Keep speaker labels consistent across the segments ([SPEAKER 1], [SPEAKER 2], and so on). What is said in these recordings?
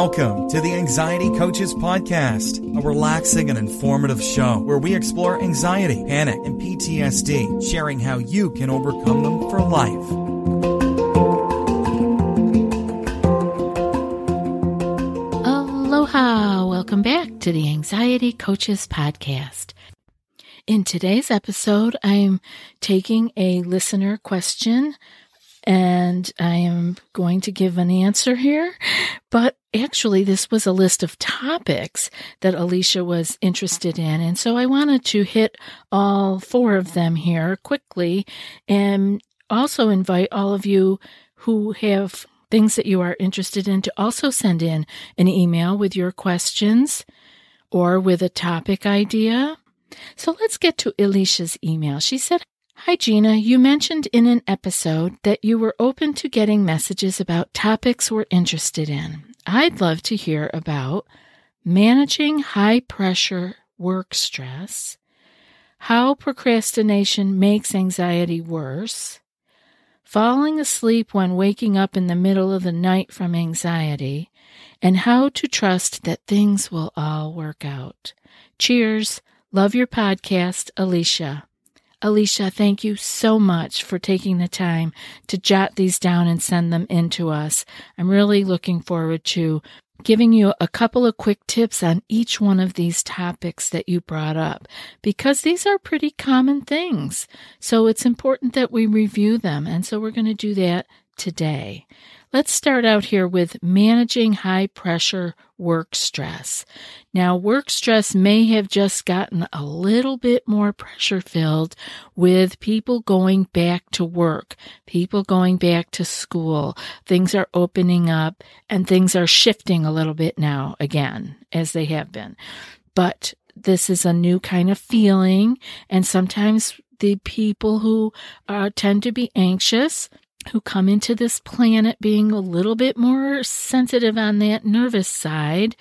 [SPEAKER 1] Welcome to the Anxiety Coaches Podcast, a relaxing and informative show where we explore anxiety, panic, and PTSD, sharing how you can overcome them for life.
[SPEAKER 2] Aloha! Welcome back to the Anxiety Coaches Podcast. In today's episode, I'm taking a listener question and I am going to give an answer here. But actually, this was a list of topics that Alicia was interested in. And so I wanted to hit all four of them here quickly and also invite all of you who have things that you are interested in to also send in an email with your questions or with a topic idea. So let's get to Alicia's email. She said, Hi, Gina. You mentioned in an episode that you were open to getting messages about topics we're interested in. I'd love to hear about managing high pressure work stress, how procrastination makes anxiety worse, falling asleep when waking up in the middle of the night from anxiety, and how to trust that things will all work out. Cheers. Love your podcast, Alicia. Alicia, thank you so much for taking the time to jot these down and send them in to us. I'm really looking forward to giving you a couple of quick tips on each one of these topics that you brought up because these are pretty common things. So it's important that we review them. And so we're going to do that today. Let's start out here with managing high pressure work stress. Now, work stress may have just gotten a little bit more pressure filled with people going back to work, people going back to school. Things are opening up and things are shifting a little bit now again, as they have been. But this is a new kind of feeling, and sometimes the people who uh, tend to be anxious who come into this planet being a little bit more sensitive on that nervous side,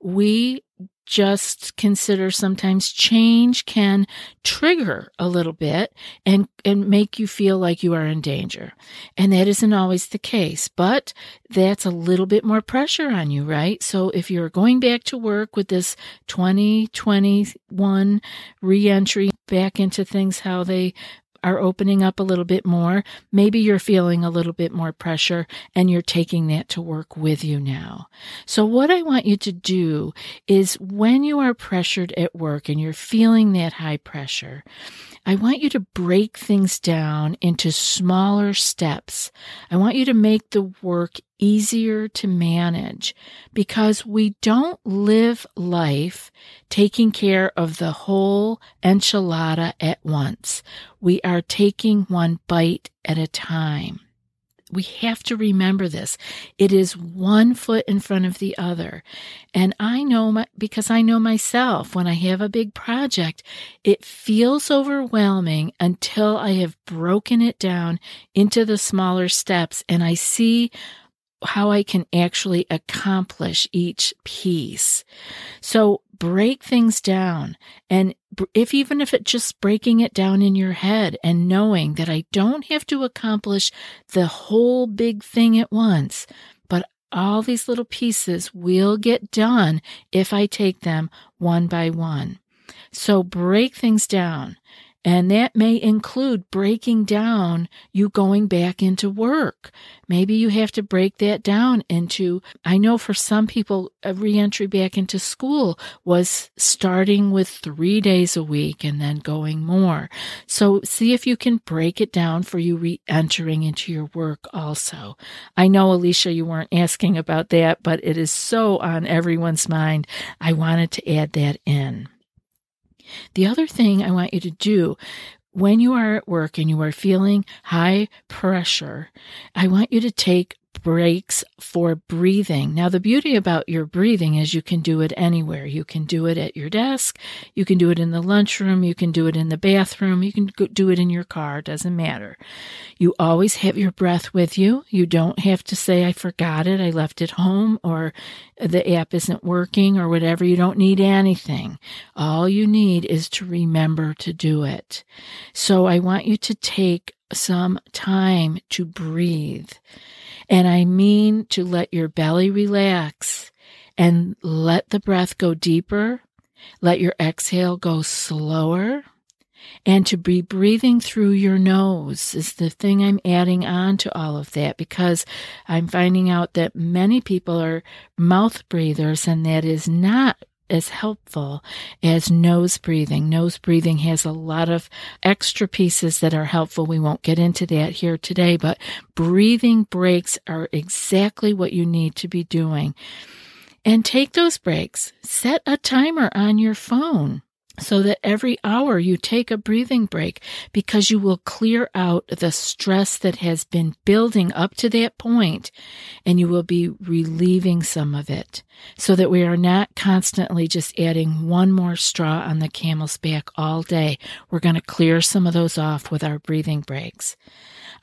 [SPEAKER 2] we just consider sometimes change can trigger a little bit and and make you feel like you are in danger. And that isn't always the case, but that's a little bit more pressure on you, right? So if you're going back to work with this 2021 reentry back into things how they are opening up a little bit more, maybe you're feeling a little bit more pressure and you're taking that to work with you now. So what I want you to do is when you are pressured at work and you're feeling that high pressure, I want you to break things down into smaller steps. I want you to make the work easier to manage because we don't live life taking care of the whole enchilada at once. We are taking one bite at a time. We have to remember this. It is one foot in front of the other. And I know my, because I know myself, when I have a big project, it feels overwhelming until I have broken it down into the smaller steps and I see how I can actually accomplish each piece. So break things down. And if even if it's just breaking it down in your head and knowing that I don't have to accomplish the whole big thing at once, but all these little pieces will get done if I take them one by one. So break things down. And that may include breaking down you going back into work. Maybe you have to break that down into, I know for some people, a reentry back into school was starting with three days a week and then going more. So see if you can break it down for you re-entering into your work also. I know, Alicia, you weren't asking about that, but it is so on everyone's mind. I wanted to add that in. The other thing I want you to do when you are at work and you are feeling high pressure, I want you to take breaks for breathing. Now, the beauty about your breathing is you can do it anywhere. You can do it at your desk. You can do it in the lunchroom. You can do it in the bathroom. You can do it in your car. Doesn't matter. You always have your breath with you. You don't have to say, I forgot it. I left it home or the app isn't working or whatever. You don't need anything. All you need is to remember to do it. So I want you to take some time to breathe. And I mean to let your belly relax and let the breath go deeper. Let your exhale go slower. And to be breathing through your nose is the thing I'm adding on to all of that because I'm finding out that many people are mouth breathers and that is not as helpful as nose breathing. Nose breathing has a lot of extra pieces that are helpful. We won't get into that here today, but breathing breaks are exactly what you need to be doing. And take those breaks. Set a timer on your phone so that every hour you take a breathing break because you will clear out the stress that has been building up to that point and you will be relieving some of it so that we are not constantly just adding one more straw on the camel's back all day. We're going to clear some of those off with our breathing breaks.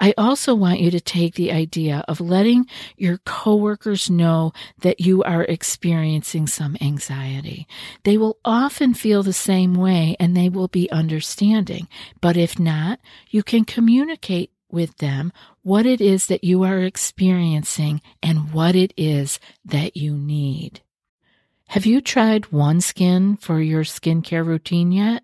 [SPEAKER 2] I also want you to take the idea of letting your coworkers know that you are experiencing some anxiety. They will often feel the same way and they will be understanding. But if not, you can communicate with them what it is that you are experiencing and what it is that you need. Have you tried OneSkin for your skincare routine yet?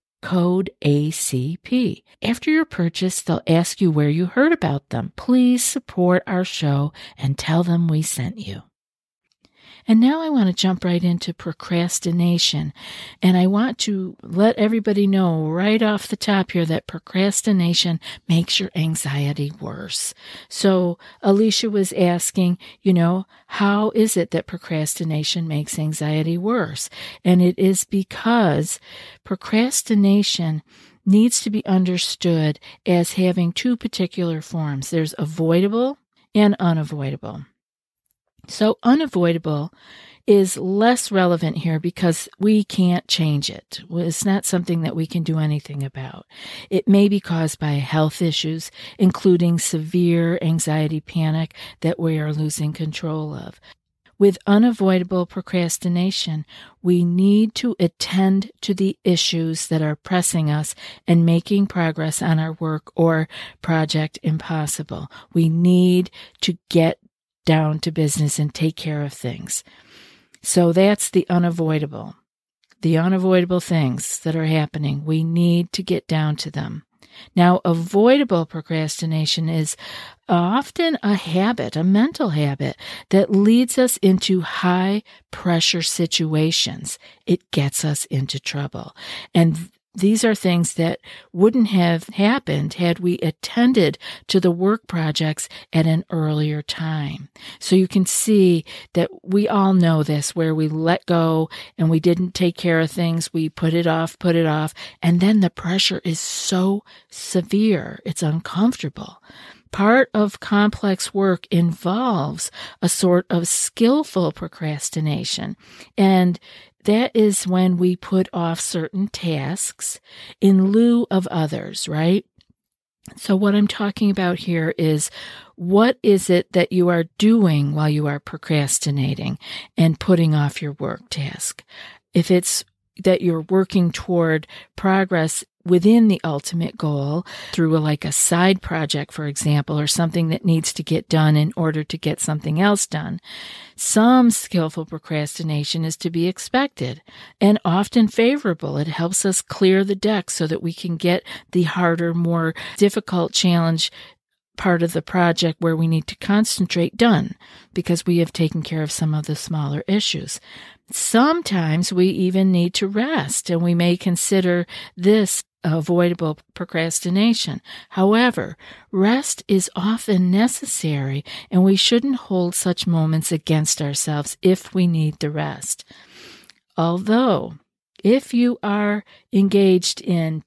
[SPEAKER 2] code ACP. After your purchase, they'll ask you where you heard about them. Please support our show and tell them we sent you. And now I want to jump right into procrastination. And I want to let everybody know right off the top here that procrastination makes your anxiety worse. So Alicia was asking, you know, how is it that procrastination makes anxiety worse? And it is because procrastination needs to be understood as having two particular forms. There's avoidable and unavoidable. So unavoidable is less relevant here because we can't change it. It's not something that we can do anything about. It may be caused by health issues, including severe anxiety panic that we are losing control of. With unavoidable procrastination, we need to attend to the issues that are pressing us and making progress on our work or project impossible. We need to get down to business and take care of things. So that's the unavoidable. The unavoidable things that are happening. We need to get down to them. Now, avoidable procrastination is often a habit, a mental habit that leads us into high pressure situations. It gets us into trouble. And these are things that wouldn't have happened had we attended to the work projects at an earlier time. So you can see that we all know this where we let go and we didn't take care of things. We put it off, put it off. And then the pressure is so severe. It's uncomfortable. Part of complex work involves a sort of skillful procrastination. And that is when we put off certain tasks in lieu of others, right? So, what I'm talking about here is what is it that you are doing while you are procrastinating and putting off your work task? If it's that you're working toward progress within the ultimate goal through a, like a side project, for example, or something that needs to get done in order to get something else done. Some skillful procrastination is to be expected and often favorable. It helps us clear the deck so that we can get the harder, more difficult challenge part of the project where we need to concentrate done because we have taken care of some of the smaller issues. Sometimes we even need to rest and we may consider this avoidable procrastination. However, rest is often necessary and we shouldn't hold such moments against ourselves if we need the rest. Although, if you are engaged in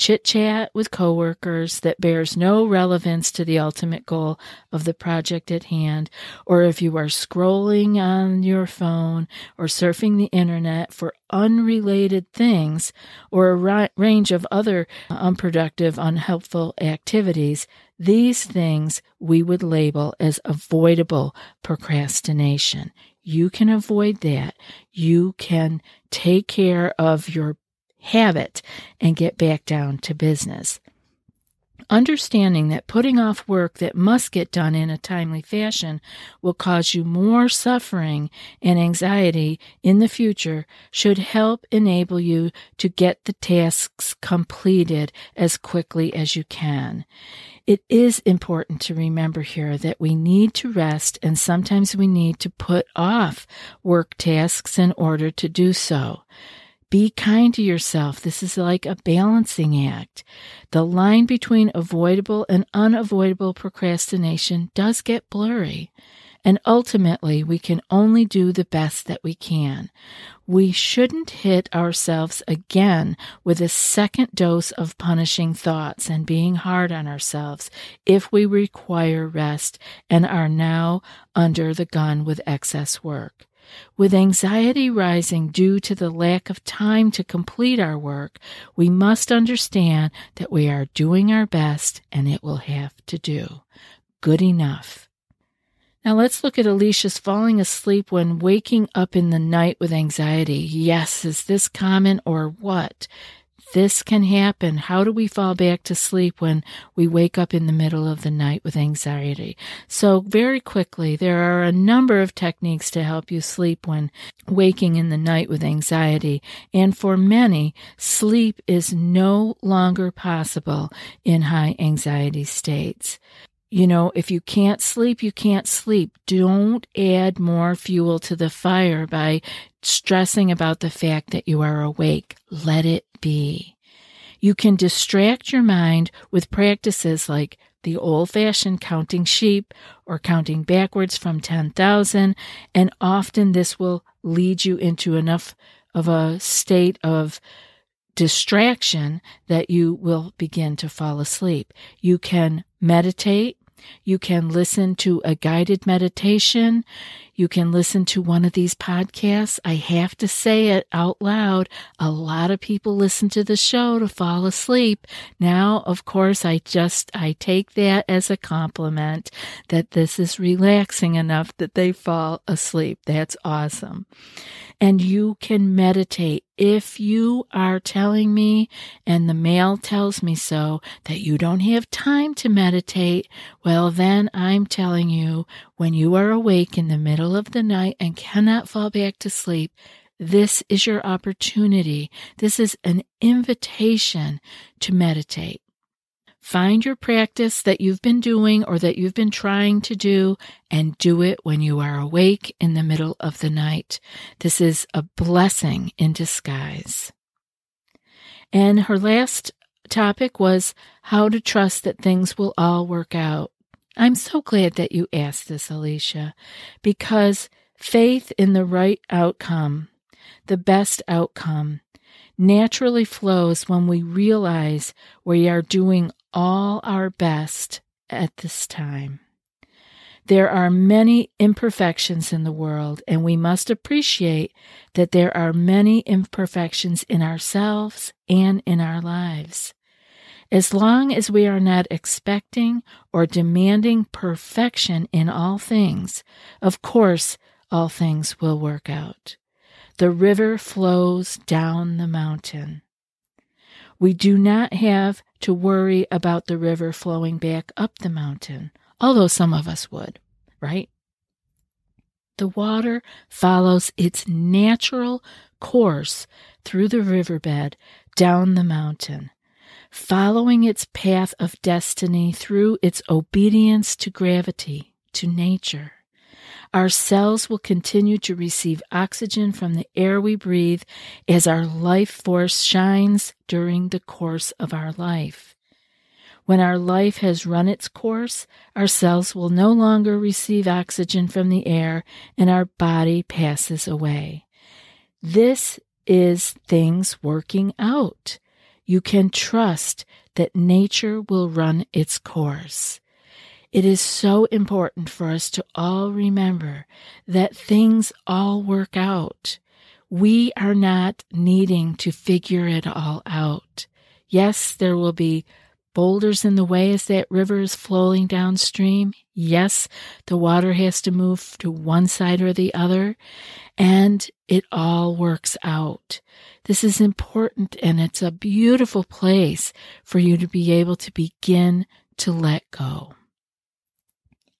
[SPEAKER 2] chit chat with coworkers that bears no relevance to the ultimate goal of the project at hand, or if you are scrolling on your phone or surfing the internet for unrelated things or a range of other uh, unproductive, unhelpful activities, these things we would label as avoidable procrastination. You can avoid that. You can take care of your habit and get back down to business. Understanding that putting off work that must get done in a timely fashion will cause you more suffering and anxiety in the future should help enable you to get the tasks completed as quickly as you can. It is important to remember here that we need to rest and sometimes we need to put off work tasks in order to do so. Be kind to yourself. This is like a balancing act. The line between avoidable and unavoidable procrastination does get blurry. And ultimately, we can only do the best that we can. We shouldn't hit ourselves again with a second dose of punishing thoughts and being hard on ourselves if we require rest and are now under the gun with excess work. With anxiety rising due to the lack of time to complete our work, we must understand that we are doing our best and it will have to do. Good enough. Now let's look at Alicia's falling asleep when waking up in the night with anxiety. Yes, is this common or what? This can happen. How do we fall back to sleep when we wake up in the middle of the night with anxiety? So, very quickly, there are a number of techniques to help you sleep when waking in the night with anxiety. And for many, sleep is no longer possible in high anxiety states you know, if you can't sleep, you can't sleep. Don't add more fuel to the fire by stressing about the fact that you are awake. Let it be. You can distract your mind with practices like the old fashioned counting sheep or counting backwards from 10,000. And often this will lead you into enough of a state of distraction that you will begin to fall asleep. You can meditate you can listen to a guided meditation. You can listen to one of these podcasts. I have to say it out loud. A lot of people listen to the show to fall asleep. Now, of course, I just, I take that as a compliment that this is relaxing enough that they fall asleep. That's awesome and you can meditate. If you are telling me, and the mail tells me so, that you don't have time to meditate, well, then I'm telling you, when you are awake in the middle of the night and cannot fall back to sleep, this is your opportunity. This is an invitation to meditate. Find your practice that you've been doing or that you've been trying to do and do it when you are awake in the middle of the night. This is a blessing in disguise. And her last topic was how to trust that things will all work out. I'm so glad that you asked this, Alicia, because faith in the right outcome, the best outcome, naturally flows when we realize we are doing all our best at this time. There are many imperfections in the world, and we must appreciate that there are many imperfections in ourselves and in our lives. As long as we are not expecting or demanding perfection in all things, of course, all things will work out. The river flows down the mountain. We do not have to worry about the river flowing back up the mountain, although some of us would, right? The water follows its natural course through the riverbed down the mountain following its path of destiny through its obedience to gravity, to nature. Our cells will continue to receive oxygen from the air we breathe as our life force shines during the course of our life. When our life has run its course, our cells will no longer receive oxygen from the air and our body passes away. This is things working out you can trust that nature will run its course. It is so important for us to all remember that things all work out. We are not needing to figure it all out. Yes, there will be boulders in the way as that river is flowing downstream. Yes, the water has to move to one side or the other, and it all works out. This is important and it's a beautiful place for you to be able to begin to let go.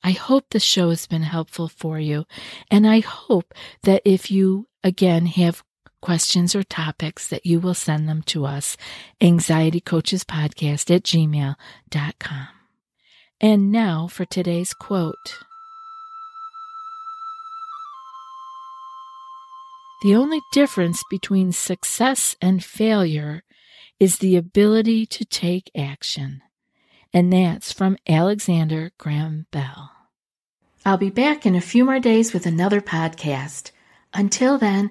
[SPEAKER 2] I hope the show has been helpful for you, and I hope that if you again have questions or topics that you will send them to us, anxietycoachespodcast at gmail.com. And now for today's quote. The only difference between success and failure is the ability to take action. And that's from Alexander Graham Bell. I'll be back in a few more days with another podcast. Until then,